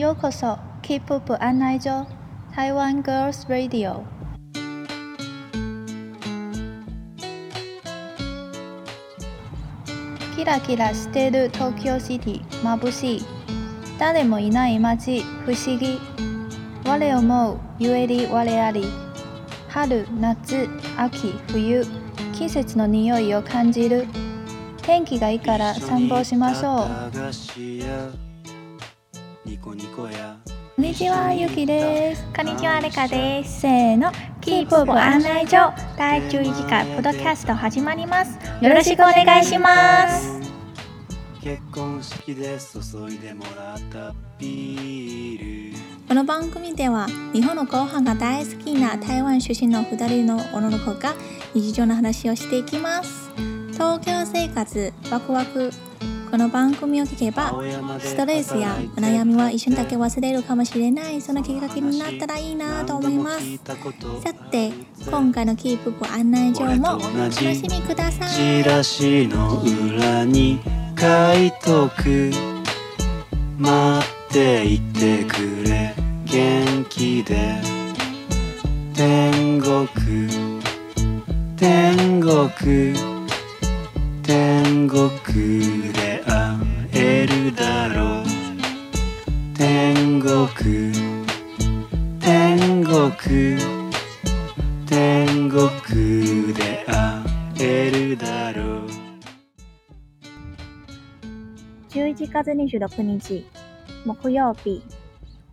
ようこそ K-POP 案内所台湾 Girls Radio キラキラしてる東京シティ眩しい。誰もいない街不思議。我思うゆえり我あり。春夏秋冬。季節の匂いを感じる。天気がいいから散歩しましょう。こんにちは、ゆきです。こんにちは、レカです。せーの、キープアップ案内所第11次ポッドキャスト始まります。よろしくお願いします。結婚式で注いでもらったビールこの番組では日本のご飯が大好きな台湾出身の2人の女の子が日常の話をしていきます。東京生活ワクワクこの番組を聞けばストレスやお悩みは一瞬だけ忘れるかもしれないそのきっかけになったらいいなと思います。さて今回のキープアップ案内所もお楽しみくださいチ。ラシの裏に書いとく。待っていてくれ。元気で。天国。天国。天国天国天国で会えるだろう11月26日木曜日，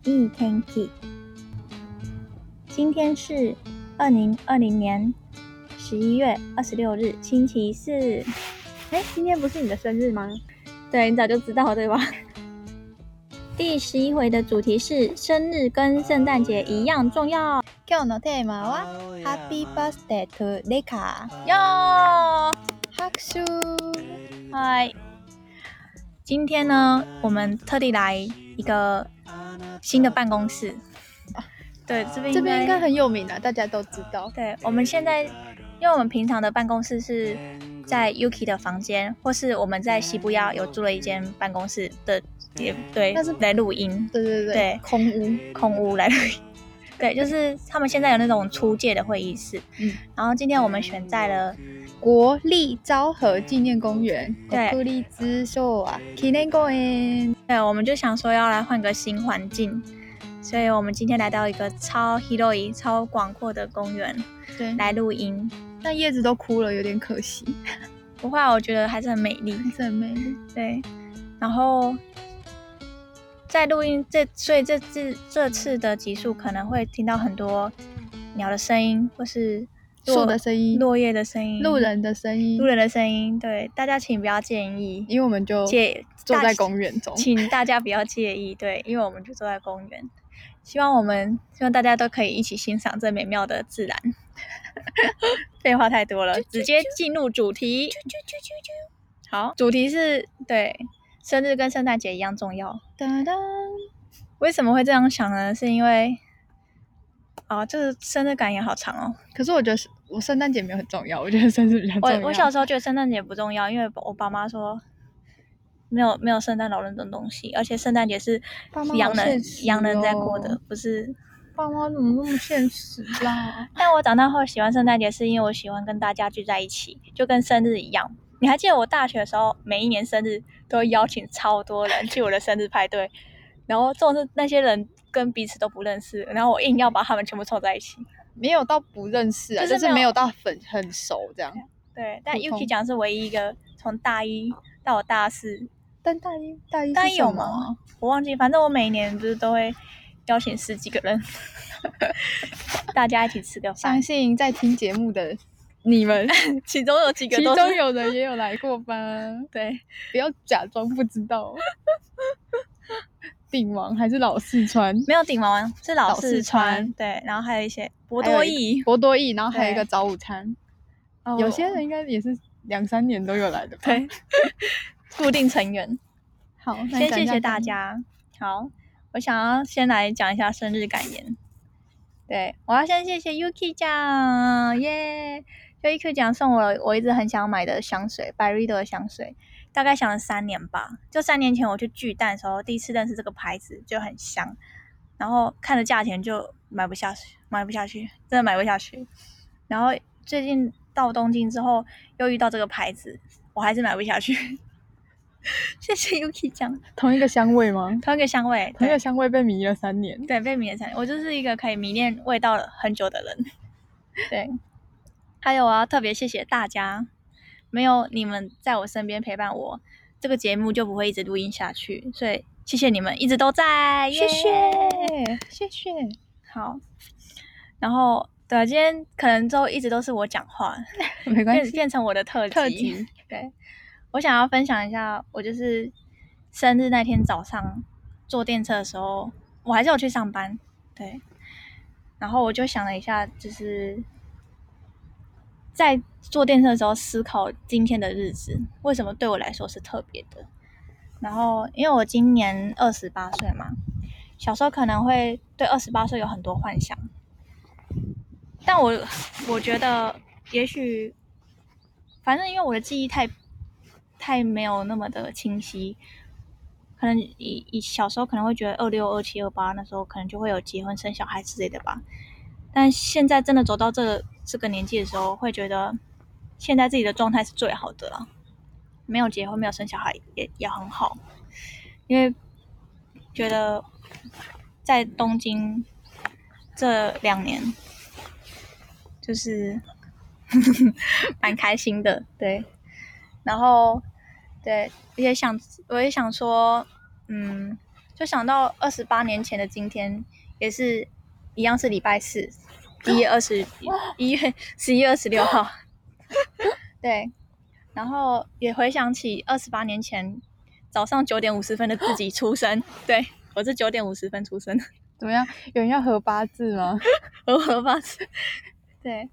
いい天気。今天是二零二零年十一月二十六日，星期四。哎，今天不是你的生日吗？对你早就知道对吧？第十一回的主题是生日跟圣诞节一样重要 今日のテーマは Happy Birthday to Leka 哟。拍手嗨，今天呢，我们特地来一个新的办公室。对，这边这边应该很有名的，大家都知道。对，我们现在，因为我们平常的办公室是在 Yuki 的房间，或是我们在西部亚有租了一间办公室的，也对，那是来录音，对对对，对空屋。空屋来录音。 对，就是他们现在有那种出借的会议室，嗯然后今天我们选在了，国立昭和纪念公园。对国立之秀啊，纪念公园。对，我们就想说要来换个新环境，所以我们今天来到一个超 h e r o i、超广阔的公园对，来录音。但叶子都枯了，有点可惜。不会啊，我觉得还是很美丽。还是很美丽。对，然后在录音这，所以这次这次的集数可能会听到很多鸟的声音，或是树落的声音，落叶的声音、路人的声音，路人的声音。对，大家请不要介意，因为我们就介 坐在公园中。请大家不要介意，对，因为我们就坐在公园。希望我们希望大家都可以一起欣赏这美妙的自然。废话太多了，直接进入主题。好，主题是对生日跟圣诞节一样重要。哒哒，为什么会这样想呢？是因为啊，就是生日感也好长哦。可是我觉得是我圣诞节没有很重要，我觉得生日比较重我要。我小时候觉得圣诞节不重要，因为我爸妈说没有没有圣诞老人这种东西，而且圣诞节是洋人洋人在过的哦，不是。爸妈怎么那么现实啦？但我长大后喜欢圣诞节，是因为我喜欢跟大家聚在一起，就跟生日一样。你还记得我大学的时候，每一年生日都会邀请超多人去我的生日派对，然后这种是那些人跟彼此都不认识，然后我硬要把他们全部凑在一起。没有到不认识啊，就是没有就是没有到很很熟这样。对，但普通 Yuki 讲是唯一一个从大一到我大四，但大一大一大一有吗？我忘记，反正我每一年不是都会邀请十几个人，大家一起吃个相，信在听节目的你们，其中有几个其都是中有人也有来过吧？对。不要假装不知道。鼎王还是老四川？没有顶王是老老四四川，川对，然后还有一些博多益，博多益，然后还有一对个早午餐。哦有些人应该也是两三年都有来的吧？对固定成员。好，那你先谢谢讲一下感大家。好，我想要先来讲一下生日感言。对，我要先谢谢 Yuki 酱，耶！就 Yuki 酱送我我一直很想买的香水，百瑞德的香水。大概想了三年吧。就三年前我去巨蛋的时候，第一次认识这个牌子，就很香。然后看着价钱就买不下去，买不下去，真的买不下去。然后最近到东京之后，又遇到这个牌子，我还是买不下去。谢谢 Yuki 讲同一个香味吗？同一个香味，同一个香味被迷了三年。对，被迷了三年，我就是一个可以迷恋味道很久的人。对，还有我要特别谢谢大家，没有你们在我身边陪伴我，这个节目就不会一直录音下去。所以谢谢你们一直都在，谢谢耶谢谢。好，然后对，今天可能就一直都是我讲话，变没关系，变成我的特辑。特辑对，我想要分享一下，我就是生日那天早上坐电车的时候，我还是有去上班，对。然后我就想了一下，就是在坐电车的时候思考今天的日子为什么对我来说是特别的。然后，因为我今年二十八岁嘛，小时候可能会对二十八岁有很多幻想，但我我觉得也许，反正因为我的记忆太太没有那么的清晰，可能以以小时候可能会觉得二六、二七、二八那时候可能就会有结婚生小孩之类的吧，但现在真的走到这这个年纪的时候，会觉得现在自己的状态是最好的了，没有结婚、没有生小孩也也很好，因为觉得在东京这两年就是 蛮开心的，对。然后，对，也想，我也想说，嗯，就想到二十八年前的今天，也是一样是礼拜四，一月二十一月十一月二十六号，对。然后也回想起二十八年前早上九点五十分的自己出生，对我是九点五十分出生的。怎么样？有人要合八字吗？合合八字，对，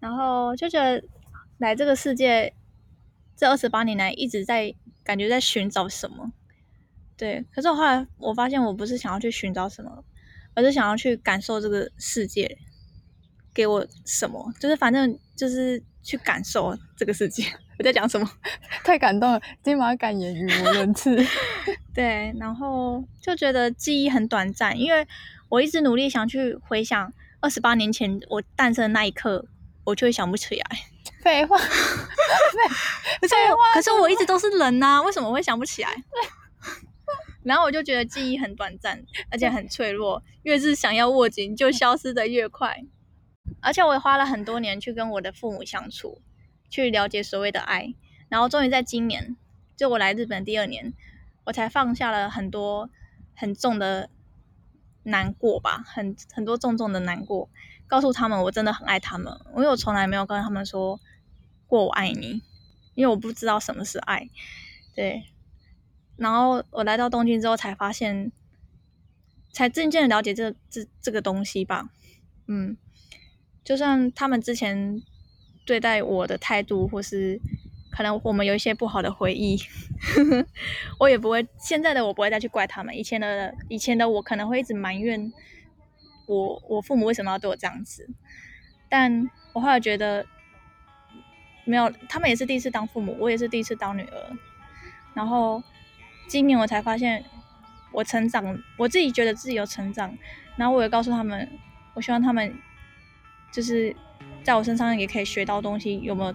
然后就觉得来这个世界这二十八年来一直在感觉在寻找什么，对，可是我后来我发现我不是想要去寻找什么，而是想要去感受这个世界给我什么，就是反正就是去感受这个世界。我在讲什么？太感动了，金马感言语无伦次。对，然后就觉得记忆很短暂，因为我一直努力想去回想二十八年前我诞生的那一刻，我就会想不起来。废话，可是我，可是我一直都是人呐、为什么会想不起来？然后我就觉得记忆很短暂，而且很脆弱，越是想要握紧，就消失的越快。而且我也花了很多年去跟我的父母相处，去了解所谓的爱，然后终于在今年，就我来日本第二年，我才放下了很多很重的难过吧，很很多重重的难过，告诉他们我真的很爱他们，因为我从来没有跟他们说过我爱你，因为我不知道什么是爱，对。然后我来到东京之后，才发现，才渐渐的了解这这这个东西吧，嗯，就算他们之前对待我的态度，或是可能我们有一些不好的回忆，我也不会现在的我不会再去怪他们。以前的以前的我可能会一直埋怨我我父母为什么要对我这样子，但我后来觉得没有，他们也是第一次当父母，我也是第一次当女儿。然后今年我才发现我成长，我自己觉得自己有成长，然后我也告诉他们，我希望他们就是在我身上也可以学到东西，有没有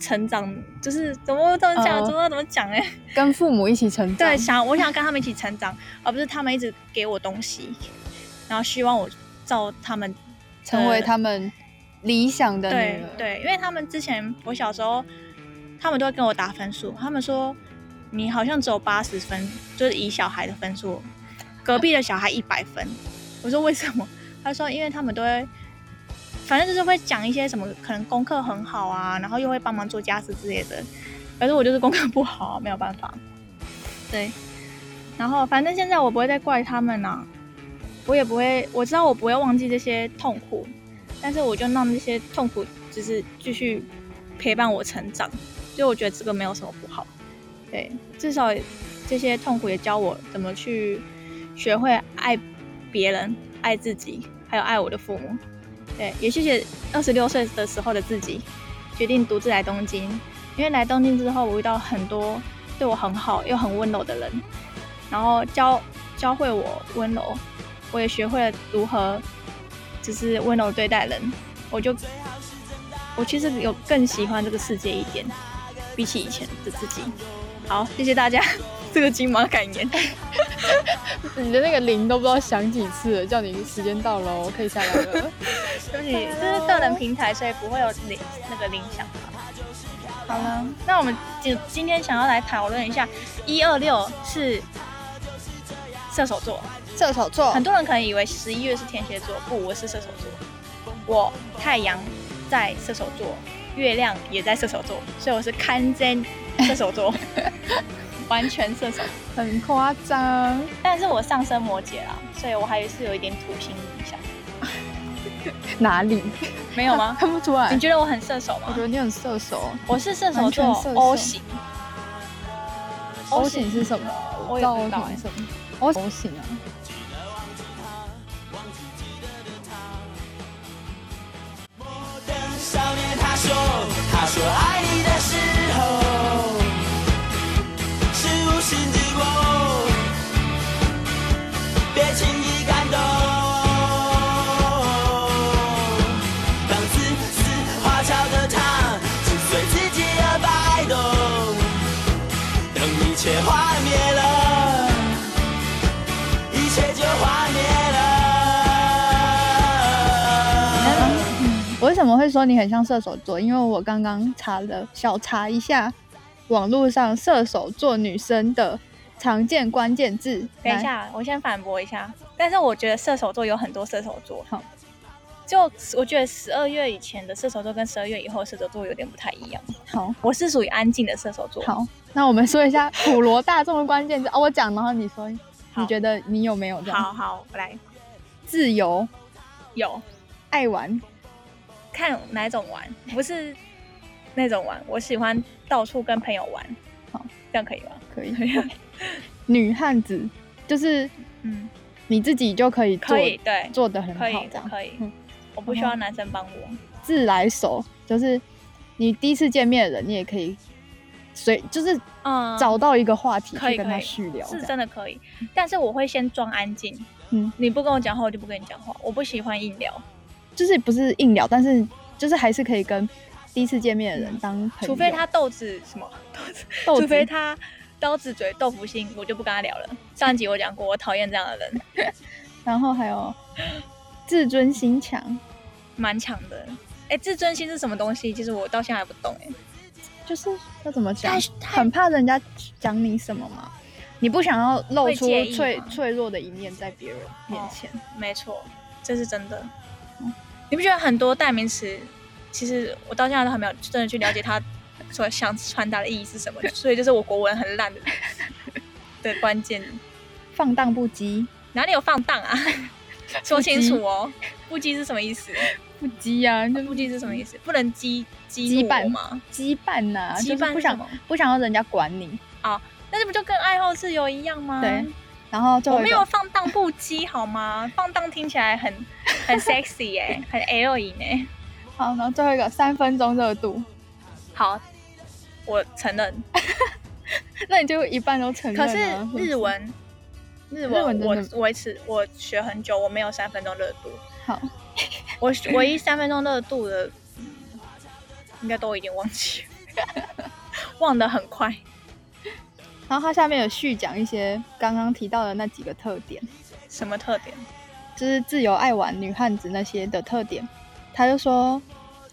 成长？就是怎么怎么讲，哦怎么怎么讲哎、跟父母一起成长。对，想我想跟他们一起成长，而不是他们一直给我东西，然后希望我照他们成为呃他们理想的女儿。对对，因为他们之前我小时候，他们都会跟我打分数，他们说你好像只有八十分，就是以小孩的分数，隔壁的小孩一百分。我说为什么？他说因为他们都会，反正就是会讲一些什么，可能功课很好啊，然后又会帮忙做家事之类的。可是我就是功课不好，没有办法。对，然后反正现在我不会再怪他们啦、我也不会，我知道我不会忘记这些痛苦，但是我就让这些痛苦就是继续陪伴我成长，就我觉得这个没有什么不好。对，至少这些痛苦也教我怎么去学会爱别人、爱自己，还有爱我的父母。对，也谢谢二十六岁的时候的自己，决定独自来东京。因为来东京之后，我遇到很多对我很好又很温柔的人，然后教教会我温柔，我也学会了如何就是温柔对待人，我就我其实有更喜欢这个世界一点，比起以前的自己。好，谢谢大家，这个金马感言。你的那个铃都不知道响几次了，叫你时间到喽，可以下来了。对不起，这是个人平台，所以不会有铃那个铃响。好了，那我们今今天想要来讨论一下，一二六是射手座，射手座很多人可能以为十一月是天蝎座，不，我是射手座。我太阳在射手座，月亮也在射手座，所以我是看真射手座，完全射手。很夸张，但是我上升摩羯啦，所以我还是有一点土星影响。哪里？没有吗？看不出来你。觉得我很射手吗我觉？得你很射手。我是射手完座全射手 O 型。O 型是什么？我也知道不 O 知道什么？O O 型啊。少年他说，他说爱你的时候心之过，别轻易感动。当自私花俏的他只随自己而摆动，等一切幻灭了，一切就幻灭了。我为什么会说你很像射手座？因为我刚刚查了小查一下网络上射手座女生的常见关键字。等一下，我先反驳一下。但是我觉得射手座有很多射手座，好，就我觉得十二月以前的射手座跟十二月以后的射手座有点不太一样。好。我是属于安静的射手座，好，那我们说一下普罗大众的关键字。哦，我讲，然后你说，你觉得你有没有这样？好好，我来。自由、有。爱玩、看哪种玩，不是那种玩，我喜欢到处跟朋友玩。好，这样可以吗？可以。女汉子就是嗯，你自己就可以做可以，对，做的很好，可以这样。可以嗯，我不需要男生帮我。自来熟就是你第一次见面的人，你也可以随就是嗯，找到一个话题去跟他可以跟他续聊，这是真的可以，但是我会先装安静。嗯，你不跟我讲话，我就不跟你讲话。我不喜欢硬聊，就是不是硬聊，但是就是还是可以跟第一次见面的人当朋友，除非他豆子什么豆子，豆子除非他刀子嘴豆腐心，我就不跟他聊了。上一集我讲过，我讨厌这样的人，然后还有 自尊心强，蛮强的。哎，自尊心是什么东西？其实我到现在还不懂。哎，就是要怎么讲很怕人家讲你什么嘛，你不想要露出脆脆弱的一面在别人面前，没错，这是真的。你不觉得很多代名词，其实我到现在都还没有真的去了解他所想传达的意义是什么，所以就是我国文很烂的的关键。放荡不羁，哪里有放荡啊？说清楚哦，不羁是什么意思？不羁啊，那不羁是什么意思？不能激激怒羁绊我吗？羁绊呐、羁就是不想不想要人家管你啊，那这不就跟爱好自由一样吗？对。然后就我没有放荡不羁好吗？放荡听起来很很 sexy 耶、很 L 型哎。好，然后最后一个三分钟热度，好，我承认。那你就一半都承认、可啊。是日文，日日文我维持我学很久，我没有三分钟热度。好，我唯一三分钟热度的，嗯应该都已经忘记了，忘得很快。然后它下面有续讲一些刚刚提到的那几个特点，什么特点？就是自由爱玩、女汉子那些的特点。他就说，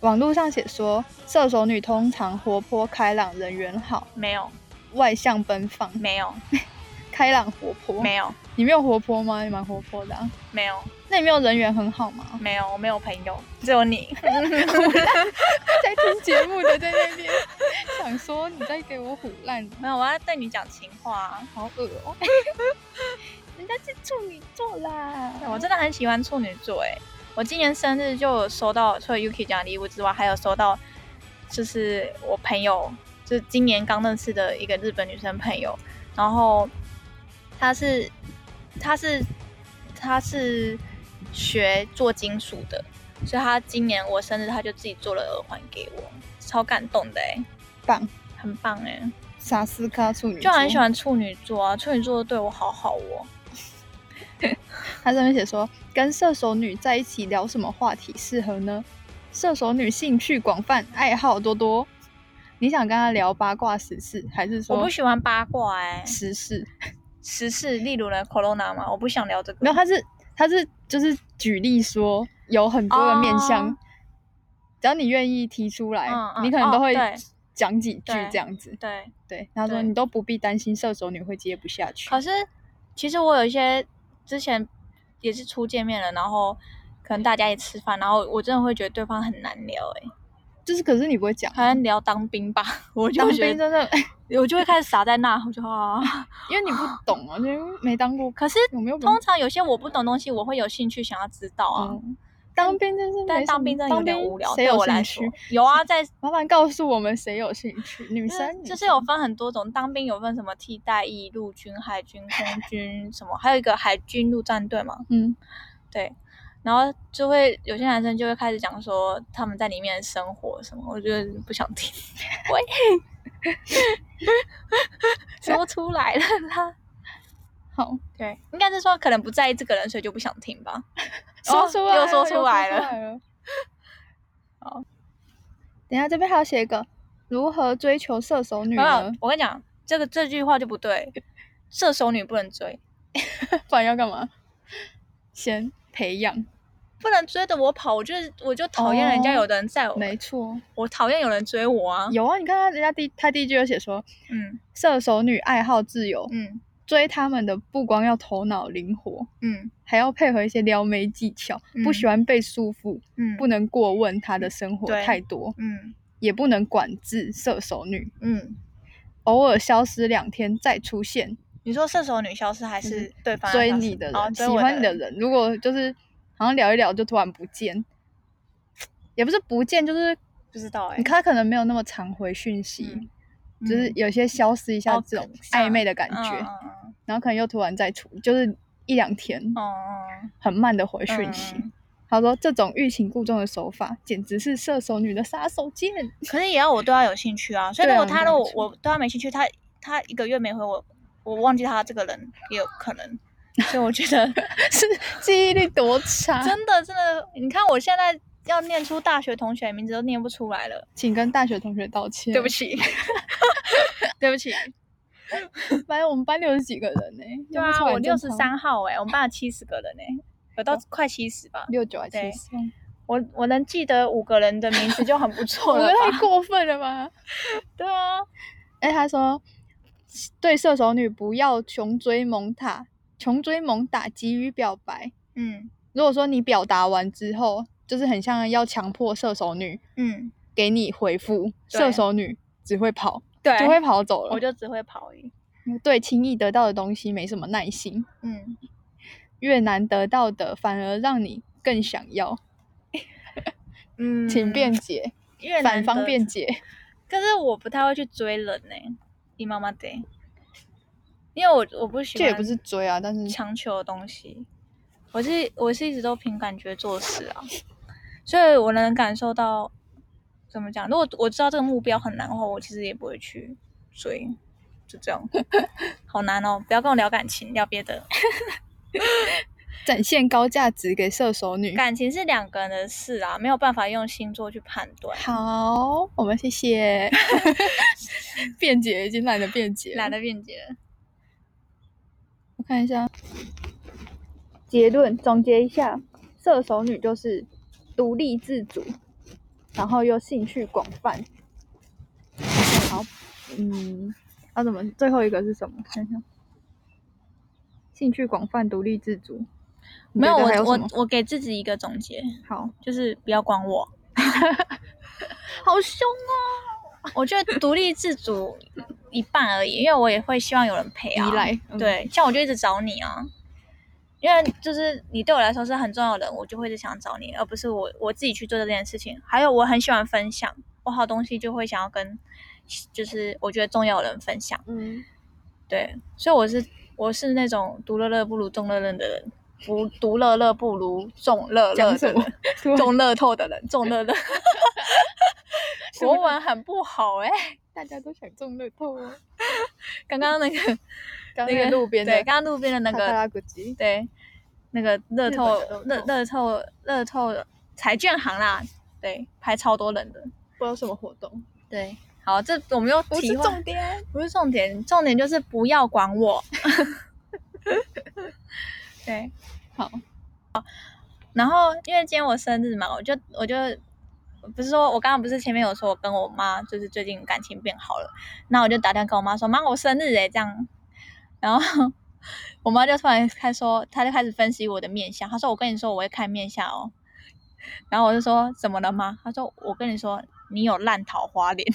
网络上写说，射手女通常活泼开朗、人缘好、没有，外向奔放、没有，开朗活泼。没有，你没有活泼吗？你蛮活泼的、啊。没有，那你没有人缘很好吗？没有，我没有朋友，只有你。在听节目的在那边想说你在给我唬烂，没有，我要对你讲情话。好恶哦、人家是处女座啦。我真的很喜欢处女座哎！我今年生日就有收到，除了 Yuki 奖礼物之外，还有收到，就是我朋友，就是今年刚认识的一个日本女生朋友，然后她是，她是，她是学做金属的，所以她今年我生日，她就自己做了耳环给我，超感动的哎，棒，很棒哎！萨斯卡处女座就很喜。欢处女座啊，处女座对我好好哦。他上面写说，跟射手女在一起聊什么话题适合呢？射手女兴趣广泛，爱好多多。你想跟他聊八卦时事，还是说我不喜欢八卦哎、时事？时事，例如呢，corona 嘛，我不想聊这个。没有，他是他是就是举例说有很多的面向，哦只要你愿意提出来，你可能都会讲几句对这样子。对，对，他说对你都不必担心射手女会接不下去。可是其实我有一些之前也是初见面了，然后可能大家也吃饭，然后我真的会觉得对方很难聊哎、就是可是你不会讲，好像聊当兵吧，我就觉得兵真的，我就会开始傻在那，我就啊。因为你不懂啊，因为没当过，可是通常有些我不懂东西，我会有兴趣想要知道啊。嗯，当兵真是没但当兵真的有点无聊，对我来兴说趣？有啊，在 麻烦告诉我们谁有兴趣？女生就是有分很多种，当兵有分什么替代役、陆军、海军、空 军什么，还有一个海军陆战队嘛，嗯，对。然后就会有些男生就会开始讲说他们在里面生活什么，我觉得不想听。喂，说出来了啦。好，对，应该是说可能不在意这个人，所以就不想听吧。说出又说出来了。了。好，等一下这边还要写一个如何追求射手女呢？，我跟你讲，这个这句话就不对，射手女不能追，不然要干嘛？先培养，不能追着我跑，我就是我就讨厌人家哦有的人在我，没错，我讨厌有人追我啊。有啊，你看他人家第他第一句就写说，嗯射手女爱好自由，嗯追他们的不光要头脑灵活，嗯。还要配合一些撩妹技巧，不嗯。喜欢被束缚，嗯，不能过问他的生活对太多，嗯也不能管制射手女，嗯，偶尔消失两天再出现，你说射手女消失还是对方追你的人，哦、喜欢你的人，如果就是好像聊一聊就突然不见，也不是不见，就是不知道哎、你看他可能没有那么常回讯息，嗯就是有些消失一下哦这种暧昧的感嗯觉，嗯然后可能又突然再出，就是一两天嗯嗯很慢的回讯息。嗯他说这种欲擒故纵的手法，简直是射手女的杀手锏。可是也要我对他有兴趣啊，所以如果他如果我对他没兴趣，他他一个月没回我，我忘记他这个人也有可能，所以我觉得 是记忆力多差？真的真的，你看我现在要念出大学同学的名字都念不出来了，请跟大学同学道歉。对不，起，对不起。反正我们班六十几个人呢、对啊，我六十，三号哎、我们班有七十个人哎、有到快七十吧。六九还七十，我我能记得五个人的名字就很不错了太过分了吧？对啊，哎、他说对射手女不要穷追猛打，穷追猛打急于表白。嗯如果说你表达完之后，就是很像要强迫射手女嗯，给你回复，射手女只会跑，对，就会跑走了。我就只会跑而已。对轻易得到的东西没什么耐心，嗯，越难得到的反而让你更想要。嗯 请辩解，越反方难得辩解。可是我不太会去追人呢、你妈妈得，因为我我不喜欢这也不是追啊，但是强求的东西，我是我是一直都凭感觉做事啊，所以我能感受到怎么讲。如果我知道这个目标很难的话，我其实也不会去追，就这样，好难哦！不要跟我聊感情，聊别的。展现高价值给射手女。感情是两个人的事啊，没有办法用星座去判断。好，我们谢谢。辩解已经懒得辩解了，懒得辩解。我看一下结论，总结一下，射手女就是独立自主，然后又兴趣广泛。好，嗯，要怎么？最后一个是什么？看一下，兴趣广泛、独立自主。你没有，我我我给自己一个总结，好就是不要管我。好凶哦！我觉得独立自主一半而已，因为我也会希望有人陪啊。依赖嗯对，像我就一直找你啊，因为就是你对我来说是很重要的人，我就会一直想找你，而不是我我自己去做这件事情。还有我很喜欢分享，我好东西就会想要跟，就是我觉得重要的人分享。嗯，对，所以我是我是那种独乐乐不如众乐乐的人，不独乐乐不如众乐乐的人，？突然 中乐透的人，众乐乐。国文很不好哎、大家都想中乐透哦。刚刚那个刚那个路边的对，刚刚路边的那个，对，那个乐透乐乐透乐透乐透彩券行啦，对，排超多人的。不知道什么活动，对，好，这我们又不是重点。不是重点，重点就是不要管我。对，好，然后因为今天我生日嘛，我就我就不是说我刚刚不是前面有说我跟我妈就是最近感情变好了，那我就打电话跟我妈说妈我生日诶这样，然后我妈就突然开说，她就开始分析我的面相，她说我跟你说我会看面相哦，然后我就说怎么了吗？她说我跟你说你有烂桃花脸，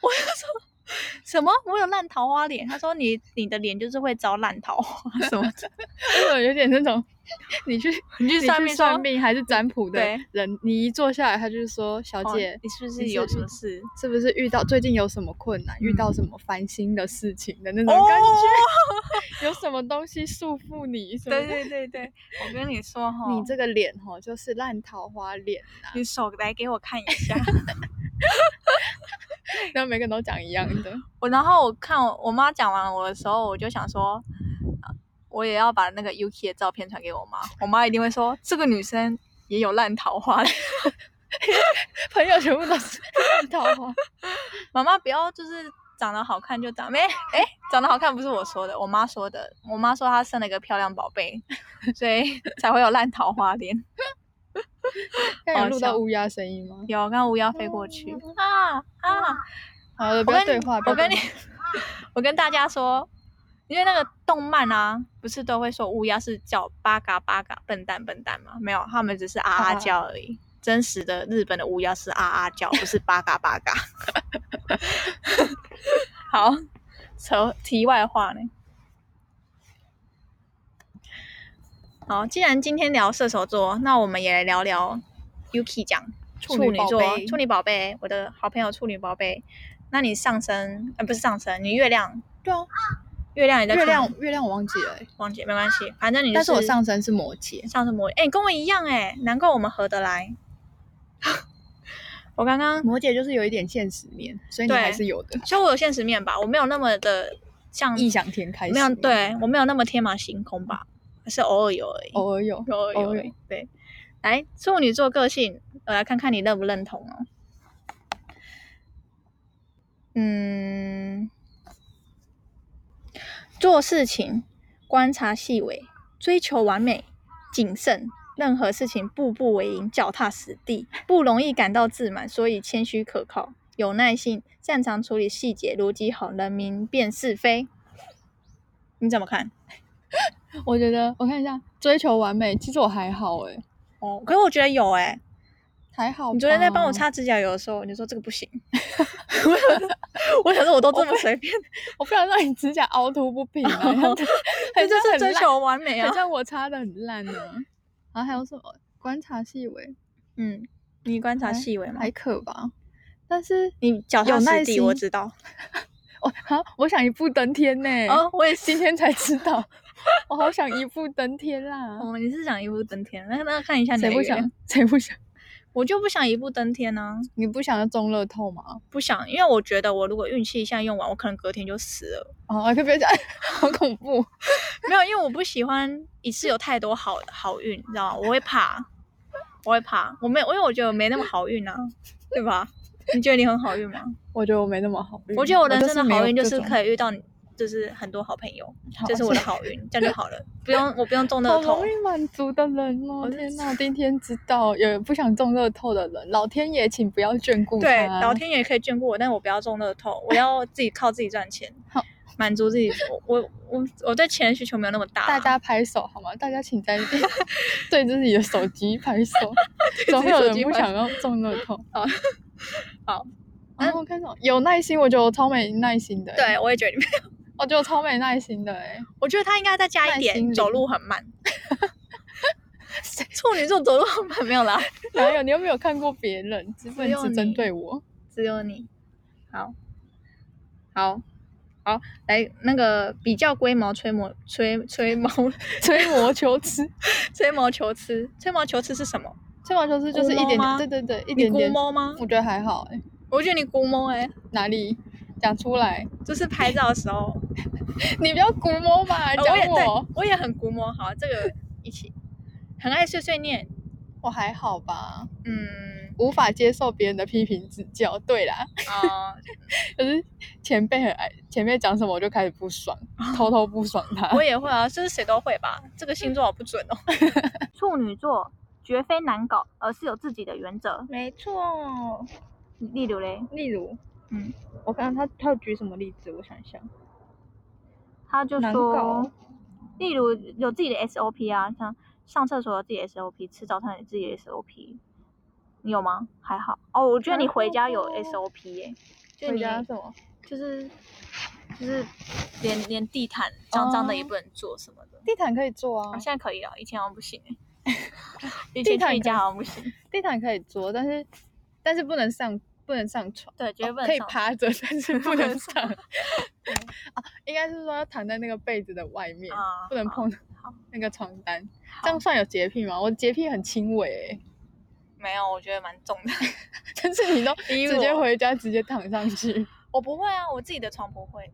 我就说。什么？我有烂桃花脸？他说你你的脸就是会招烂桃花什么的。有点那种，你去你去算命算命还是占卜的人，你一坐下来，他就是说，小哦姐，你是不是有什么事？是不是遇到最近有什么困难，遇嗯到什么烦心的事情的那种哦感觉？有什么东西束缚你？什么对对对对，我跟你说哈，你这个脸哈，就是烂桃花脸呐、你手来给我看一下。然后每个人都讲一样的。我然后我看我我妈讲完我的时候，我就想说，呃我也要把那个 Yuki 的照片传给我妈，我妈一定会说这个女生也有烂桃花。朋友全部都是烂桃花，妈妈不要就是长得好看就长没哎，长得好看不是我说的，我妈说的。我妈说她生了一个漂亮宝贝，所以才会有烂桃花脸。刚有录到乌鸦声音吗？有，刚刚乌鸦飞过去啊啊！好了，不要对话，不我跟你 我跟大家说，因为那个动漫啊，不是都会说乌鸦是叫八嘎八嘎笨蛋笨蛋吗？没有，他们只是啊啊啊叫而已。真实的日本的乌鸦是啊啊叫，不是八嘎八嘎。好，扯题外话呢。好，既然今天聊射手座，那我们也来聊聊 Yuki 讲处女座处女宝贝，我的好朋友处女宝贝。那你上升呃不是上升，你月亮。对啊，月亮也在月亮月亮我忘记了、欸，忘记没关系，反正你、就但是我上升是摩羯，上升摩羯，哎、你跟我一样哎、难怪我们合得来。我刚刚摩羯就是有一点现实面，所以你还是有的，所以我有现实面吧，我没有那么的像异想天开，没有，对我没有那么天马行空吧，还是偶尔有而已，偶尔有，偶尔有。对，来处女座个性，我来看看你认不认同哦。嗯，做事情观察细微，追求完美、谨慎，任何事情步步为营，脚踏实地，不容易感到自满，所以谦虚可靠，有耐性，擅长处理细节，逻辑好，能明辨是非。你怎么看？我觉得我看一下，追求完美，其实我还好哎、哦，可是我觉得有哎、还好。你昨天在帮我擦指甲油的时候，你就说这个不行。我想说，我想说我都这么随便，我不想让你指甲凹凸不平啊，就是追求完美啊很。像我擦的很烂呢。然后还有什么观察细微，嗯，你观察还细微吗还？可吧。但是你脚踏实地，我心知道。我好，我想一步登天呢。哦，我也是。今天才知道，我好想一步登天啦。哦，你是想一步登天？那那看一下你谁不想？谁不想？我就不想一步登天呢、你不想要中乐透吗？不想，因为我觉得我如果运气一下用完，我可能隔天就死了。哦，可不可以讲？好恐怖。没有，因为我不喜欢一次有太多好好运，你知道吗？我会怕，我会怕。我没有，因为我觉得我没那么好运啊，对吧？你觉得你很好运吗？我觉得我没那么好运。我觉得我人生的好运就是可以遇到你，就是很多好朋友，好这是我的好运，这样就好了，不用我不用中乐好透容。易满足的人哦！天哪，今天知道有不想中乐透的人，老天爷请不要眷顾他。对，老天爷可以眷顾我，但我不要中乐透，我要 自己靠自己赚钱好，满足自己。我我我我对钱的需求没有那么大啊。大家拍手好吗？大家请在 对自己的手机拍手，总会有人不想要中乐透。好好，然后我看到有耐心，我觉得我超没耐心的欸。对，我也觉得你们，我觉得我超没耐心的哎。我觉得他应该再加一点，耐心走路很慢。处女座走路很慢没有啦，哪有？你又没有看过别人？只不只有能只针对我。只有你。好，好，好，来那个比较龟毛吹毛吹吹毛 吹毛求疵，吹毛求疵，吹毛求疵是什么？吹毛求疵就是一点对对对，一点点。摸吗？我觉得还好哎。我觉得你估摸哎，哪里？讲出来，就是拍照的时候，你不要估摸嘛，讲哦我也我，，也很估摸。好，这个一起，很爱碎碎念，我还好吧，嗯，无法接受别人的批评指教。对啦，啊、可是前辈很爱，前辈讲什么我就开始不爽，偷偷不爽他。我也会啊，这是谁都会吧？这个星座好不准哦。处女座绝非难搞，而是有自己的原则。没错，例如嘞，例如，嗯，我看他他举什么例子？我想想，他就说，例如有自己的 SOP 啊，像上厕所有自己的 SOP，吃早餐有自己的 SOP，你有吗？还好哦，我觉得你回家有 SOP 耶、就你家什么？就是就是连连地毯脏脏的也哦不能做什么的。地毯可以做啊啊，，现在可以了，以前好像不行哎、以地毯可以前去你家好像不行。地毯可以做，但是但是不能上不能上床。对，绝对哦可以不能上趴着，但是不能 上。对 啊，应该是说要躺在那个被子的外面，啊不能碰那个床单。好这样算有洁癖吗？我洁癖很轻微、欸，没有，我觉得蛮重的。但是你都直接回家直接躺上去。我不会啊，我自己的床不会。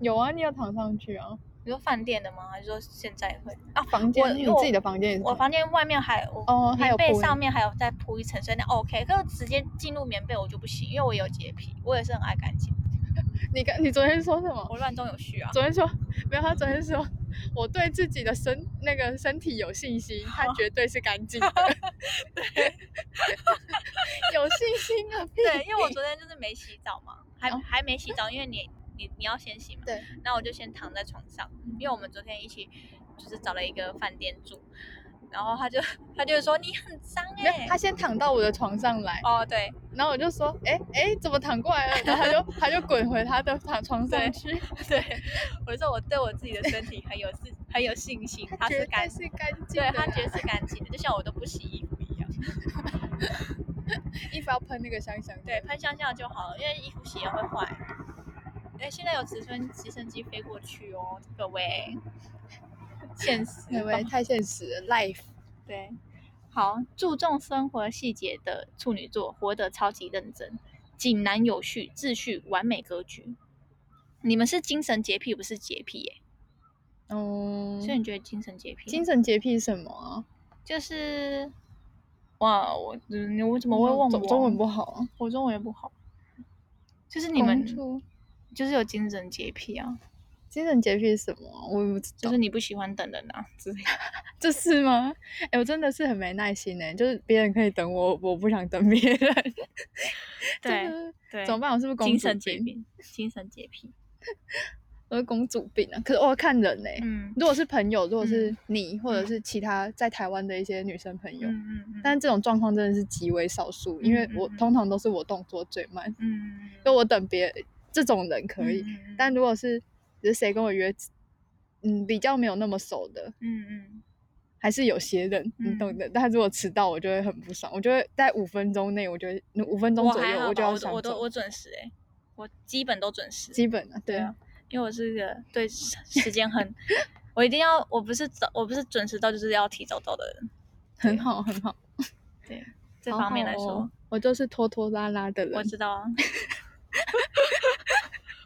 有啊，你有躺上去啊？你说饭店的吗？还是说现在会？啊，房间，你自己的房间也是我房间外面还我哦还有棉被上面还有再铺一层，所以那 OK。可是直接进入棉被我就不行，因为我有洁癖，我也是很爱干净，你刚你昨天说什么？我乱中有序啊。昨天说没有，他昨天说我对自己的身那个身体有信心，他绝对是干净的。对 有信心啊！对，因为我昨天就是没洗澡嘛，还、哦还没洗澡，因为你你你要先洗嘛。对，然后我就先躺在床上，因为我们昨天一起就是找了一个饭店住，然后他就他就说你很脏哎、他先躺到我的床上来，哦对然后我就说，哎、哎、怎么躺过来了？然后他就他就滚回他的躺床上去，对，我就说我对我自己的身体很有自很有信心，他是干是干净的，对他觉得是干净的，就像我都不洗衣服一样。衣服要喷那个香香的，对，喷香香就好了，因为衣服洗了会坏。哎，现在有直升直升机飞过去哦，各位，现实各位？太现实了，life 对，好，注重生活细节的处女座，活得超级认真，井然有序，秩序完美格局。你们是精神洁癖，不是洁癖耶？嗯，所以你觉得精神洁癖？精神洁癖什么啊？就是，哇，我嗯你为什么会问我？中中文不好啊？我中文也不好。就是你们就是有精神洁癖啊，精神洁癖是什么啊？我也不知道，就是你不喜欢等人啊之类的。这是吗？哎、我真的是很没耐心哎、就是别人可以等我，我不想等别人。对怎么办？我是不是公主精神洁精神洁癖。我是公主病啊！可是我要看人哎、嗯如果是朋友，如果是嗯你，或者是其他在台湾的一些女生朋友，嗯嗯嗯，但这种状况真的是极为少数，因为我通常都是我动作最慢，嗯，就我等别这种人可以，但如果是只是谁跟我约，嗯，比较没有那么熟的，嗯嗯还是有些人，你懂的。但如果迟到，我就会很不爽，我就会在五分钟内，我就会五分钟左右我就要想，我都我准时哎，我基本都准时。基本啊，对对啊，因为我是个对时时间很，我一定要，我不是早，我不是准时到，就是要提早到的人。很好很好。对这方面来说好好哦，，我就是拖拖拉拉的人。我知道啊。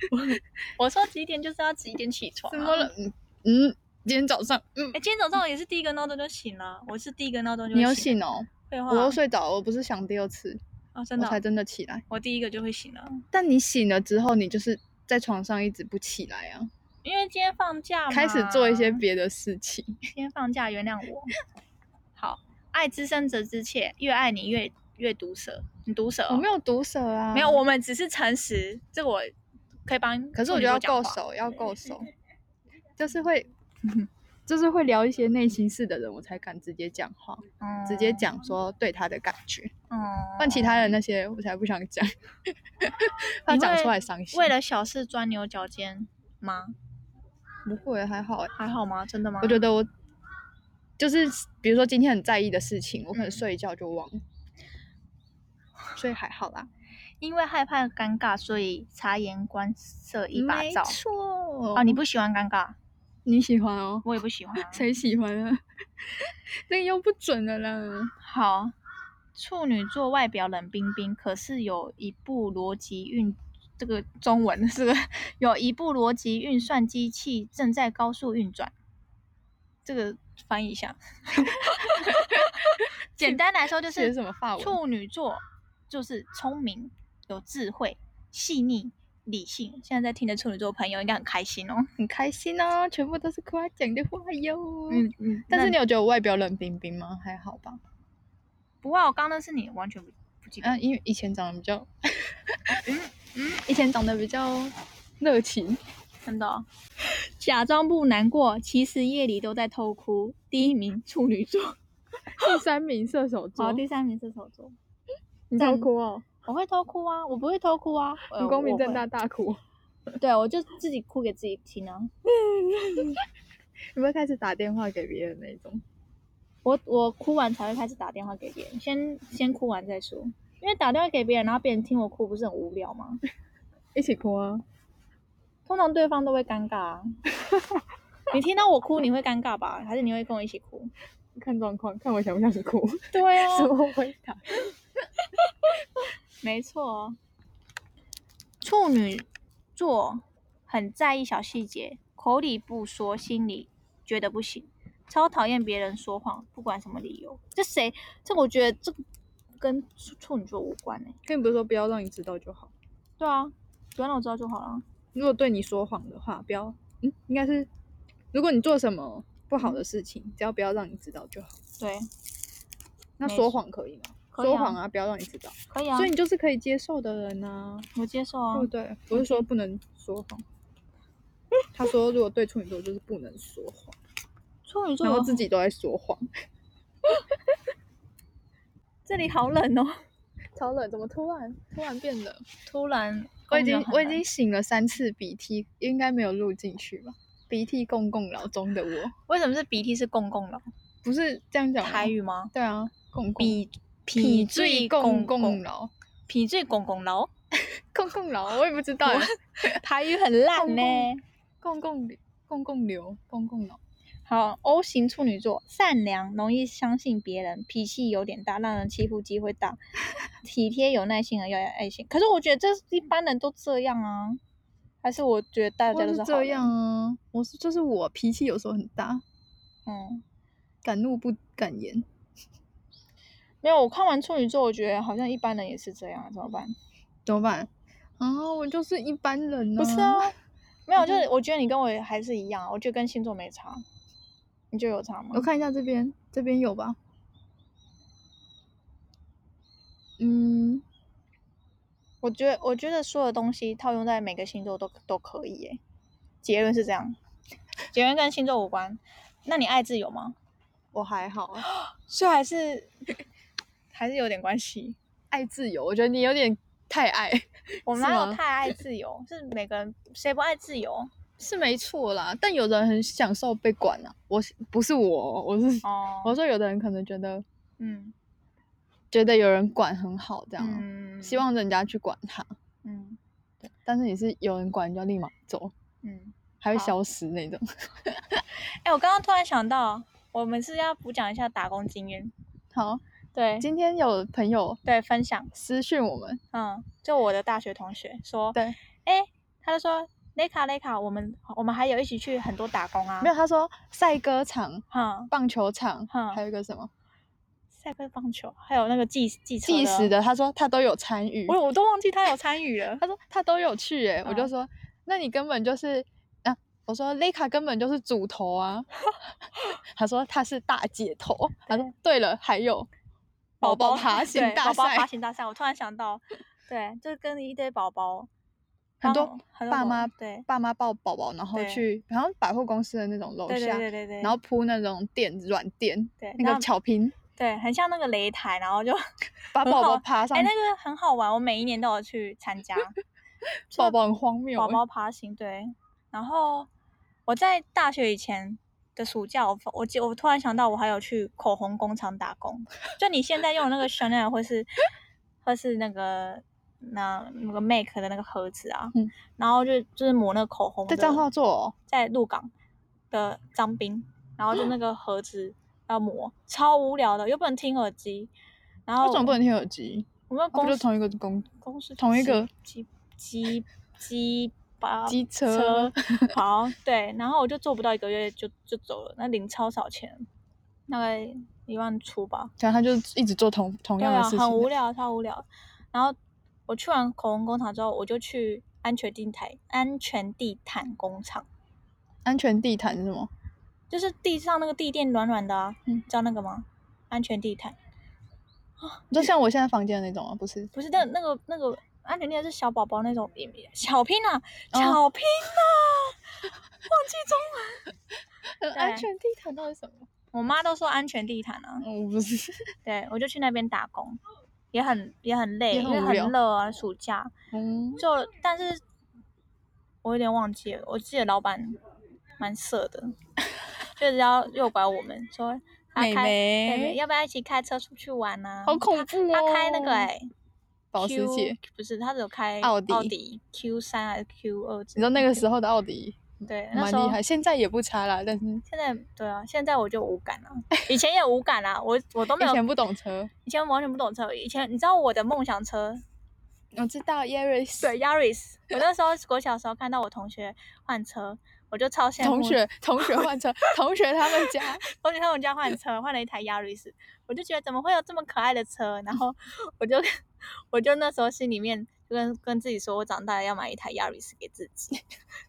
我说几点就是要几点起床、啊。怎么了？？嗯嗯，今天早上，嗯哎、，今天早上我也是第一个闹钟就醒了，我是第一个闹钟就你有醒醒哦？废话，我又睡着了，我不是想第二次，哦，真的哦、我才真的起来。我第一个就会醒了，但你醒了之后，你就是在床上一直不起来啊，因为今天放假嘛，开始做一些别的事情。今天放假，原谅我。好，爱之深责之切，越爱你越越毒舌，你毒舌、哦？我没有毒舌啊，没有，我们只是诚实，这个我可以帮。可是我觉得要够熟，要够熟，就是会，就是会聊一些内心事的人，我才敢直接讲话，嗯直接讲说对他的感觉。嗯，但其他人那些我才不想讲，怕讲出来伤心。为了小事钻牛角尖吗？不会还好欸，还好吗？真的吗？我觉得我就是比如说今天很在意的事情，我可能嗯睡一觉就忘了，所以还好啦。因为害怕尴尬，所以察言观色一把照。错啊，你不喜欢尴尬，你喜欢哦？我也不喜欢、啊。谁喜欢啊？那个又不准了啦。好，处女座外表冷冰冰，可是有一部逻辑运，这个中文是个有一部逻辑运算机器正在高速运转。这个翻译一下，简单来说就是写什么法文？处女座就是聪明、有智慧、细腻、理性。现在在听的处女座朋友应该很开心哦。很开心哦，全部都是夸奖的话哟。嗯嗯，但是你有觉得我外表冷冰冰吗？还好吧。不会啊，我刚刚那是你完全不不记得。嗯、因为以前长得比较，嗯 以前长得比较热情。真的哦、假装不难过，其实夜里都在偷哭。第一名处女座，第三名射手座，好，第三名射手座。你偷哭哦，我会偷哭啊，我不会偷哭啊，呃你光明正。大大哭。会 对，我就自己哭给自己听啊。你会开始打电话给别人那种？我我哭完才会开始打电话给别人，先先哭完再说。因为打电话给别人，然后别人听我哭，不是很无聊吗？一起哭啊！通常对方都会尴尬啊。你听到我哭，你会尴尬吧？还是你会跟我一起哭？看状况，看我想不想哭。对啊什么回答？没错，处女座很在意小细节，口里不说，心里觉得不行，超讨厌别人说谎，不管什么理由。这谁？这我觉得这跟处处女座无关哎、跟你不是说不要让你知道就好。对啊，不要让我知道就好了。如果对你说谎的话，不要，嗯，应该是，如果你做什么不好的事情，只要不要让你知道就好。对，那说谎可以吗？说谎啊，不要让你知道，可以啊，所以你就是可以接受的人呐、我接受啊对不。对？不是说不能说谎。他说，如果对处女座就是不能说谎，处女座然后自己都在说谎，这里好冷哦，超冷，怎么突然突然变冷？突然我已经我已经擤了三次鼻涕，应该没有录进去吧？鼻涕共共老中的我，为什么是鼻涕是公共了？不是这样讲台语吗？对啊，共共鼻脾最公共共共老，脾最公共楼，公共老，我也不知道耶，台语很烂呢。共共公共流，公共老。好，O 型处女座，善良，容易相信别人，脾气有点大，让人欺负机会大，体贴有耐心而要有爱心。可是我觉得这一般人都这样啊，还是我觉得大家都是这样，啊，我是就是我脾气有时候很大，嗯，敢怒不敢言。没有。我看完处女座，我觉得好像一般人也是这样，怎么办？怎么办？啊，我就是一般人呢、不是啊，没有，就是我觉得你跟我还是一样，我觉得跟星座没差，你就有差吗我？看一下这边，这边有吧？嗯，我觉得，我觉得所有东西套用在每个星座都都可以耶。结论是这样，结论跟星座无关。那你爱自由吗？我还好，所以还是还是有点关系。爱自由，我觉得你有点太爱，我哪有太爱自由？是每个人谁不爱自由？是没错啦。但有的人很享受被管啊，我是不是我，我是、哦，我说有的人可能觉得嗯觉得有人管很好，这样、嗯，希望人家去管他。嗯但是你是有人管你就要立马走，嗯。好还会消失那种。哎、我刚刚突然想到，我们是要补讲一下打工经验。好，对今天有朋友对，分享。私讯我们，嗯，就我的大学同学说，对，哎、他就说雷卡雷卡，我们我们还有一起去很多打工啊。没有他说赛歌场、哈，棒球场，哈还有一个什么赛鸽棒球，还有那个计计计时的，他说他都有参与。我我都忘记他有参与了。他说他都有去耶，我就嗯说那你根本就是啊，我说雷卡根本就是主头啊，他说他是大姐头，他说对了，还有宝宝爬行大赛宝宝爬，行大赛，我突然想到，对，就跟一堆宝宝，很多很多爸妈对爸妈抱宝宝，然后去好像百货公司的那种楼下，对对对，然后铺那种垫软垫，对那个巧拼，对，很像那个擂台，然后就 把宝宝爬上哎、，那个很好玩，我每一年都有去参加。宝宝很荒谬欸，宝宝爬行，对。然后我在大学以前的暑假，我我记我突然想到，我还有去口红工厂打工。就你现在用的那个 Chanel 或是或是那个那那个 Make 的那个盒子啊，嗯然后就就是抹那个口红的，在彰化做哦，在鹿港的张斌，然后就那个盒子要抹，超无聊的，又不能听耳机，然后为什么不能听耳机？我们公不就同一个公公司同一个机机机巴机车好，对，然后我就做不到一个月就就走了，那领超少钱，大概一万出吧。然后他就一直做同同对啊，样的事情，很无聊，超无聊。然后我去完口红工厂之后，我就去安全地毯安全地毯工厂，安全地毯是什么？就是地上那个地垫软软的啊，嗯知道那个吗？安全地毯就像我现在房间的那种啊，不是？不是那那个那个安全地毯是小宝宝那种巧拼啊，哦巧拼啊，忘记中文。安全地毯到底什么？我妈都说安全地毯啊，我，不是。对我就去那边打工，也很也很累，因为也很热啊，暑假。嗯，就但是我有点忘记了，我记得老板蛮色的，就是要诱拐我们说妹妹要不要一起开车出去玩呢、好恐怖哦！他开那个哎、保时捷，不是，他只有开奥迪奥迪 Q 三还是 Q 二？你知道那个时候的奥迪对，那时候蛮厉害，现在也不差啦，但是现在对啊，现在我就无感了，以前也无感啦，我我都没有，以前不懂车。以前完全不懂车，以前你知道我的梦想车我知道 Yaris，对 Yaris，我那时候国小时候看到我同学换车，我就超羡慕。同学同学换车，同学他们家 同学他们家换车，换了一台 Yaris，我就觉得怎么会有这么可爱的车？然后 我就我就那时候心里面就跟跟自己说，我长大了要买一台 Yaris 给自己，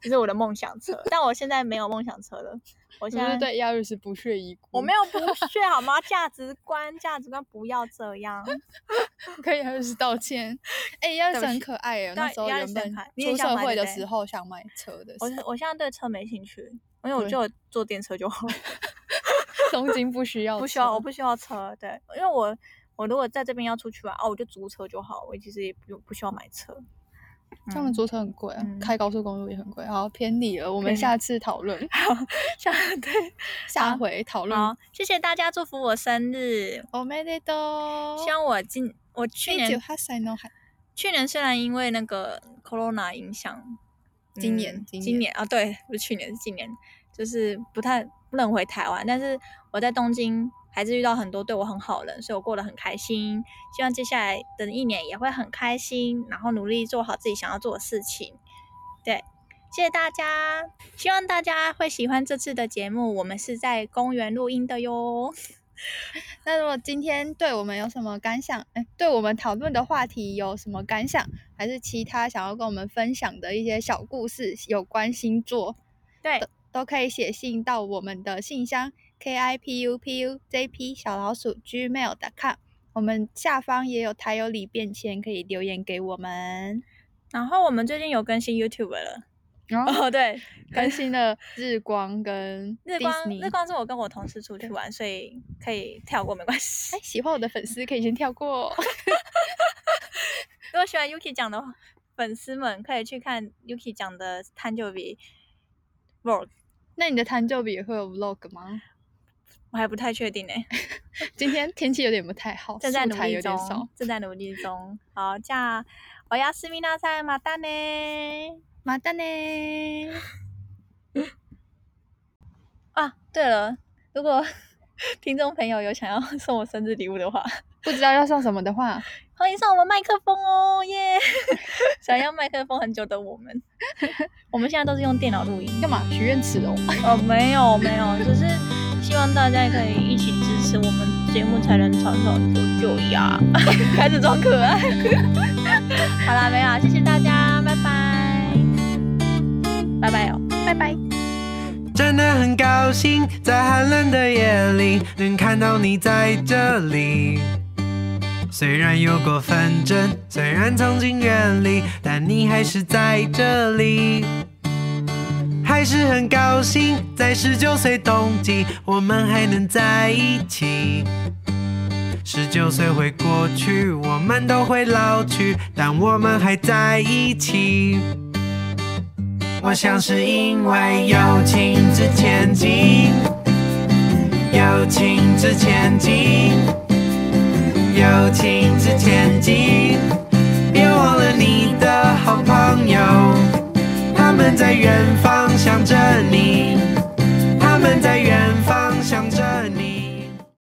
这是我的梦想车。但我现在没有梦想车了，我现在我是对 Yaris 不屑一顾。我没有不屑好吗？价值观价值观不要这样。跟 Yaris 道歉。哎对，Yaris 不起很可爱耶，对那时候原本出想社会的时候想买车的我时候，我现在对车没兴趣，因为我对就坐电车就好了。东京不需要，不需要，我。不需要车，对，因为我我如果在这边要出去玩，哦，我就租车就好，我其实也不用不需要买车。嗯他们租车很贵啊，嗯开高速公路也很贵。好，偏离了，我们偏离下次讨论，像对，下回讨论。好，谢谢大家祝福我生日，おめでとう。希望我今我去年28歳のは去年虽然因为那个 corona 影响，今年嗯今年今年啊，对，不是去年是今年，就是不太不能回台湾，但是我在东京 还是遇到很多对我很好的人，所以我过得很开心。希望接下来的一年也会很开心，然后努力做好自己想要做的事情。对，谢谢大家，希望大家会喜欢这次的节目。我们是在公园录音的哟。那如果今天对我们有什么感想，哎，对我们讨论的话题有什么感想，还是其他想要跟我们分享的一些小故事，有关星座，对，都可以写信到我们的信箱 k i p u p u j p 小老鼠 gmail.com。我们下方也有台有里便签，可以留言给我们。然后我们最近有更新 YouTube 了。然后哦，对，更新了 日光跟日光日光是我跟我同事出去玩，所以可以跳过没关系哎，。喜欢我的粉丝可以先跳过。如果喜欢 Yuki 讲的粉丝们，可以去看 Yuki 讲的探究比 vlog，那你的誕生日也会有 vlog 吗？我还不太确定呢，今天天气有点不太好，正在努力素材有点中少。，正在努力中。好，じゃあおやすみなさい，またね。马丹呢？啊，对了，如果听众朋友有想要送我生日礼物的话，不知道要送什么的话，欢迎送我们麦克风哦，耶！想要麦克风很久的我们，我们现在都是用电脑录音。干嘛许愿池哦？哦，没有没有，只是 希望大家可以一起支持我们节目，才能长长久久呀。开始装可爱。好啦，没有啊，谢谢大家，拜拜，拜拜哦，拜拜。真的很高兴，在寒冷的夜里能看到你在这里。虽然有过纷争，虽然曾经远离，但你还是在这里。还是很高兴，在十九岁冬季，我们还能在一起。十九岁会过去，我们都会老去，但我们还在一起。我想是因为友情之前进，友情之前进，友情之前进。别忘了你的好朋友，我们在远方想着你。